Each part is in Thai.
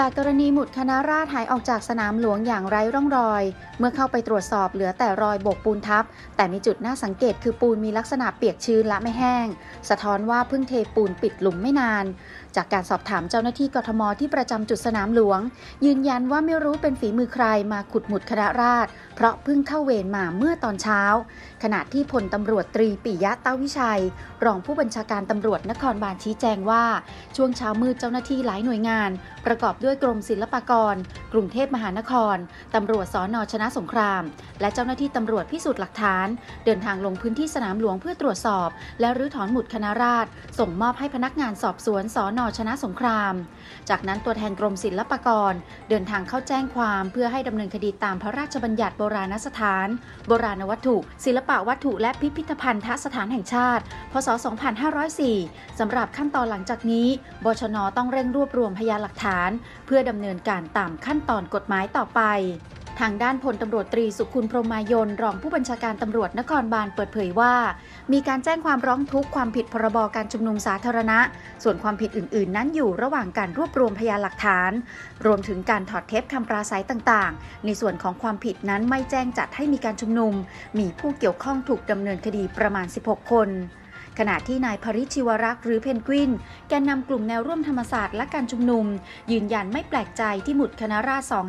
จากกรณีหมุดคณะราษฎรหายออกจากสนามหลวงอย่างไร้ร่องรอย เมื่อเข้าไปตรวจสอบเหลือแต่รอยโบกปูนทับ แต่มีจุดน่าสังเกตคือปูนมีลักษณะเปียกชื้นและไม่แห้ง สะท้อนว่าเพิ่งเทปูนปิดหลุมไม่นาน จากการสอบถามเจ้าหน้าที่กทมที่ประจำจุดสนามหลวง ยืนยันว่าไม่รู้เป็นฝีมือใครมาขุดหมุดคณะราษฎรเพราะเพิ่งเข้าเวรมาเมื่อตอนเช้า ขณะที่พลตำรวจตรีปิยะเต้าวิชัย รองผู้บัญชาการตำรวจนครบาลชี้แจงว่า ช่วงเช้ามืดเจ้าหน้าที่หลายหน่วยงาน ประกอบด้วยกรมศิลปากร กรุงเทพมหานครตำรวจสอนอชนะสงคราม และเจ้าหน้าที่ตำรวจพิสูจน์หลักฐาน เดินทางลงพื้นที่สนามหลวงเพื่อตรวจสอบ และรื้อถอนหมุดคณะราษฎรส่งมอบให้พนักงานสอบสวนสอนอชนะสงคราม จากนั้นตัวแทนกรมศิลปากร เดินทางเข้าแจ้งความเพื่อให้ดำเนินคดีตามพระราชบัญญัติโบราณสถาน โบราณวัตถุ ศิลปะวัตถุและพิพิธภัณฑสถานแห่งชาติ พศ 2504 สำหรับขั้นตอนหลังจากนี้ บชนต้องเร่งรวบรวมพยานหลักฐาน เพื่อดำเนินการตามขั้นตอนกฎหมายต่อไป ทางด้านพลตำรวจตรีสุคุณพรหมายนรองผู้บัญชาการตำรวจนครบาลเปิดเผยว่า มีการแจ้งความร้องทุกข์ความผิดพรบการชุมนุมสาธารณะ ส่วนความผิดอื่น ๆ นั้นอยู่ระหว่างการรวบรวมพยานหลักฐาน รวมถึงการถอดเทปคำปราศัยต่าง ๆ ในส่วนของความผิดนั้นไม่แจ้งจัดให้มีการชุมนุม มีผู้เกี่ยวข้องถูกดำเนินคดีประมาณ 16 คนขณะที่นายพริชิวรักษ์หรือเพนกวิน นนำกลุ่มแนวร่วมธรรมศาสตร์และการชุมนุม ยืนยันไม่แปลกใจที่หมุดคณะราษฎร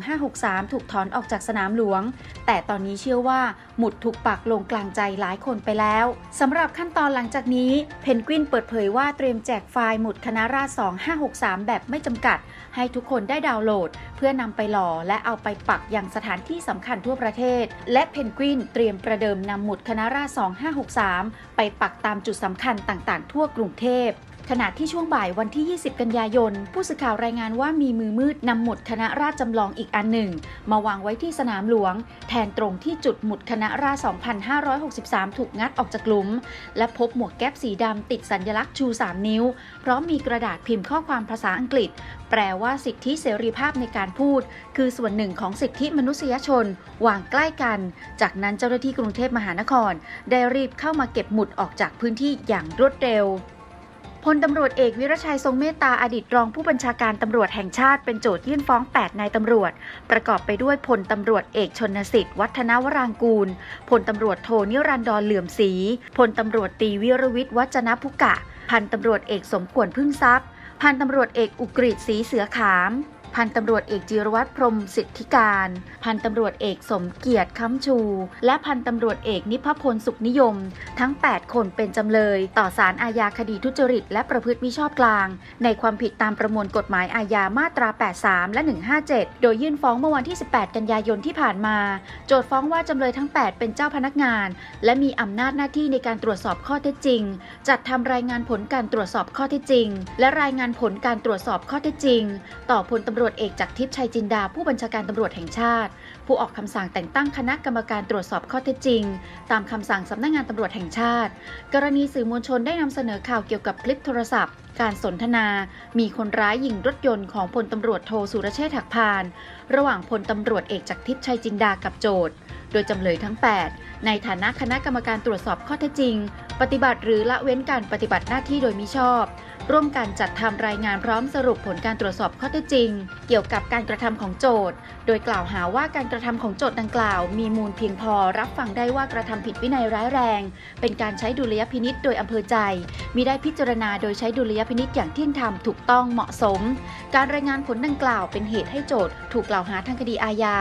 2563 ถูกถอนออกจากสนามหลวง แต่ตอนนี้เชื่อว่าหมุดถูกปักลงกลางใจหลายคนไปแล้วสำหรับขั้นตอนหลังจากนี้ เพนกวินเปิดเผยว่าเตรียมแจกไฟล์หมุดคณะราษฎร2563 แบบไม่จำกัด ให้ทุกคนได้ดาวน์โหลด เพื่อนำไปหล่อและเอาไปปักยังสถานที่สำคัญทั่วประเทศ และเพนกวินเตรียมประเดิมนำหมุดคณะราษฎร2563 ไปปักตามจุดสำคัญต่างๆ ทั่วกรุงเทพ ขณะที่ช่วงบ่ายวันที่ 20 กันยายน ผู้สื่อข่าวรายงานว่ามีมือมืดนำหมุดคณะราษฎรจำลองอีกอันหนึ่ง มาวางไว้ที่สนามหลวง แทนตรงที่จุดหมุดคณะราษฎร2563 ถูกงัดออกจากหลุมและพบหมวกแก๊ปสีดำติดสัญลักษณ์ชู 3 นิ้ว พร้อมมีกระดาษพิมพ์ข้อความภาษาอังกฤษ แปลว่าสิทธิเสรีภาพในการพูด คือส่วนหนึ่งของสิทธิมนุษยชน วางใกล้กัน จากนั้นเจ้าหน้าที่กรุงเทพมหานคร ได้รีบเข้ามาเก็บหมุดออกจากพื้นที่อย่างรวดเร็ว พลตำรวจเอกวิรชัยทรงเมตตาอดีตรองผู้บัญชาการตำรวจแห่งชาติเป็นโจทยื่นฟ้อง 8 นายตำรวจ ประกอบไปด้วยพลตำรวจเอกชนสิทธิ์วัฒนวรางกูลพลตำรวจโทนิรันดรเหลื่อมศรีพลตำรวจตีวิรวิทย์วัจนพุกะ พันตำรวจเอกสมควรพึ่งทรัพย์ พันตำรวจเอกอุกฤษศรีเสือขาม พันตำรวจเอกจิรวัตรพรมสิทธิการ พันตำรวจเอกสมเกียรติค้ำชู และพันตำรวจเอกนิพพลสุขนิยม ทั้ง 8 คนเป็นจำเลย ต่อสารอาญาคดีทุจริต และประพฤติมิชอบกลาง ในความผิดตามประมวลกฎหมายอาญามาตรา 83 และ 157 โดยยื่นฟ้องเมื่อวันที่ 18 กันยายนที่ผ่านมา โจทฟ้องว่าจำเลยทั้ง 8 เป็นเจ้าพนักงาน และมีอำนาจหน้าที่ในการตรวจสอบข้อเท็จจริง จัดทำรายงานผลการตรวจสอบข้อเท็จจริง และรายงานผลการตรวจสอบข้อเท็จจริง ต่อพลตำรวจวจเอกจากทิพย์ชัยจินดาผู้บัญชาการตำรวจแห่งชาติ ผู้ออกคำสั่งแต่งตั้งคณะกรรมการตรวจสอบข้อเท็จจริง ตามคำสั่งสำนักงงานตำรวจแห่งชาติ กรณีสื่อมวลชนได้นำเสนอข่าวเกี่ยวกับคลิปโทรศัพท์ การสนทนา มีคนร้ายยิงรถยนต์ของพลตำรวจโทสุรเชษฐ์หักพาน ระหว่างพลตำรวจเอกจากทิพย์ชัยจินดากับโจทย์ โดยจำเลยทั้ง 8 ในฐานะคณะกรรมการตรวจสอบข้อเท็จจริง ปฏิบัติหรือละเว้นการปฏิบัติหน้าที่โดยมิชอบ ร่วมกันจัดทำรายงานพร้อมสรุปผลการตรวจสอบข้อเท็จจริง เกี่ยวกับการกระทำของโจทย์ โดยกล่าวหาว่าการกระทำของโจทย์ดังกล่าว มีมูลเพียงพอรับฟังได้ว่ากระทำผิดวินัยร้ายแรง เป็นการใช้ดุลยพินิษโดยอำเภอใจมิได้พิจารณาโดยใช้ดุลยพินิษอย่างเที่ยงธรรมถูกต้องเหมาะสม การรายงานผลดังกล่าวเป็นเหตุให้โจทย์ถูกกล่าวหาทางคดีอาญา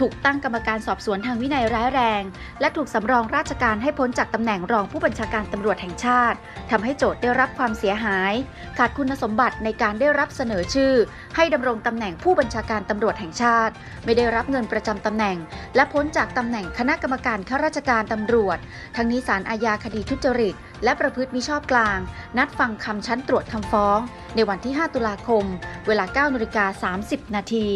ถูกตั้งกรรมการสอบสวนทางวินัยร้ายแรง และถูกสำรองราชการให้พ้นจากตำแหน่งรองผู้บัญชาการตำรวจแห่งชาติทำให้โจทย์ได้รับความเสียหาย ขาดคุณสมบัติในการได้รับเสนอชื่อ ให้ดำรงตำแหน่งผู้บัญชาการตำรวจแห่งชาติ ไม่ได้รับเงินประจำตำแหน่ง และพ้นจากตำแหน่งคณะกรรมการข้าราชการตำรวจ ทั้งนี้ศาลอาญาคดีทุจริตและประพฤติมิชอบกลาง นัดฟังคำชั้นตรวจคำฟ้อง ในวันที่ 5 ตุลาคม เวลา9นาฬิกา30 นาที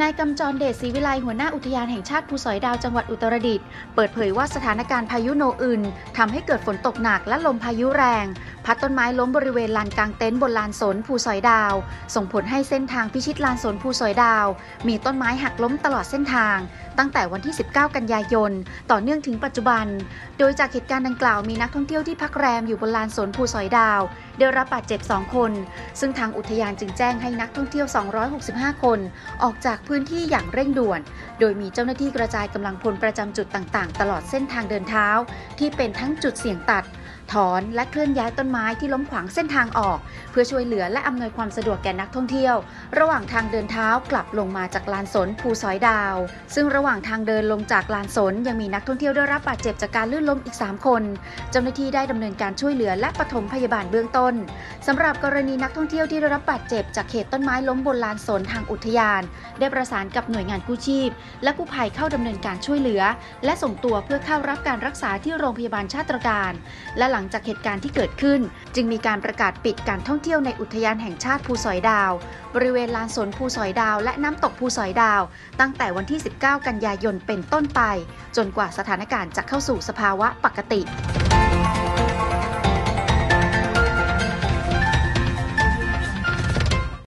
นายกำจรเดชศรีวิไลหัวหน้าอุทยานแห่งชาติภูสอยดาวจังหวัดอุตรดิตถ์เปิดเผยว่าสถานการณ์พายุโนอึนทำให้เกิดฝนตกหนักและลมพายุแรง พัดต้นไม้ล้มบริเวณลานกลางเต็นท์บนลานสนภูสอยดาว ส่งผลให้เส้นทางพิชิตลานสนภูสอยดาว มีต้นไม้หักล้มตลอดเส้นทาง ตั้งแต่วันที่ 19 กันยายน ต่อเนื่องถึงปัจจุบัน โดยจากเหตุการณ์ดังกล่าวมีนักท่องเที่ยวที่พักแรมอยู่บนลานสนภูสอยดาว ได้รับบาดเจ็บ 2 คน ซึ่งทางอุทยานจึงแจ้งให้นักท่องเที่ยว 265 คน ออกจากพื้นที่อย่างเร่งด่วน โดยมีเจ้าหน้าที่กระจายกำลังพลประจำจุดต่าง ๆ ตลอดเส้นทางเดินเท้า ที่เป็นทั้งจุดเสี่ยงตัด ถอนและเคลื่อนย้ายต้นไม้ที่ล้มขวางเส้นทางออก เพื่อช่วยเหลือและอำนวยความสะดวกแก่นักท่องเที่ยว ระหว่างทางเดินเท้ากลับลงมาจากลานสนภูสอยดาว ซึ่งระหว่างทางเดินลงจากลานสนยังมีนักท่องเที่ยวได้รับบาดเจ็บจากการลื่นล้มอีก 3 คน เจ้าหน้าที่ได้ดำเนินการช่วยเหลือและปฐมพยาบาลเบื้องต้นสำหรับกรณีนักท่องเที่ยวที่ได้รับบาดเจ็บจากเหตุต้นไม้ล้มบนลานสนทางอุทยาน ได้ประสานกับหน่วยงานกู้ชีพ และกู้ภัยเข้าดำเนินการช่วยเหลือ และส่งตัวเพื่อเข้ารับการรักษาที่โรงพยาบาลชาติตรการ และหลังงจากเหตุการณ์ที่เกิดขึ้น จึงมีการประกาศปิดการท่องเที่ยวในอุทยานแห่งชาติภูสอยดาว บริเวณลานสนภูสอยดาว และน้ำตกภูสอยดาว ตั้งแต่วันที่ 19 กันยายนเป็นต้นไป จนกว่าสถานการณ์จะเข้าสู่สภาวะปกติ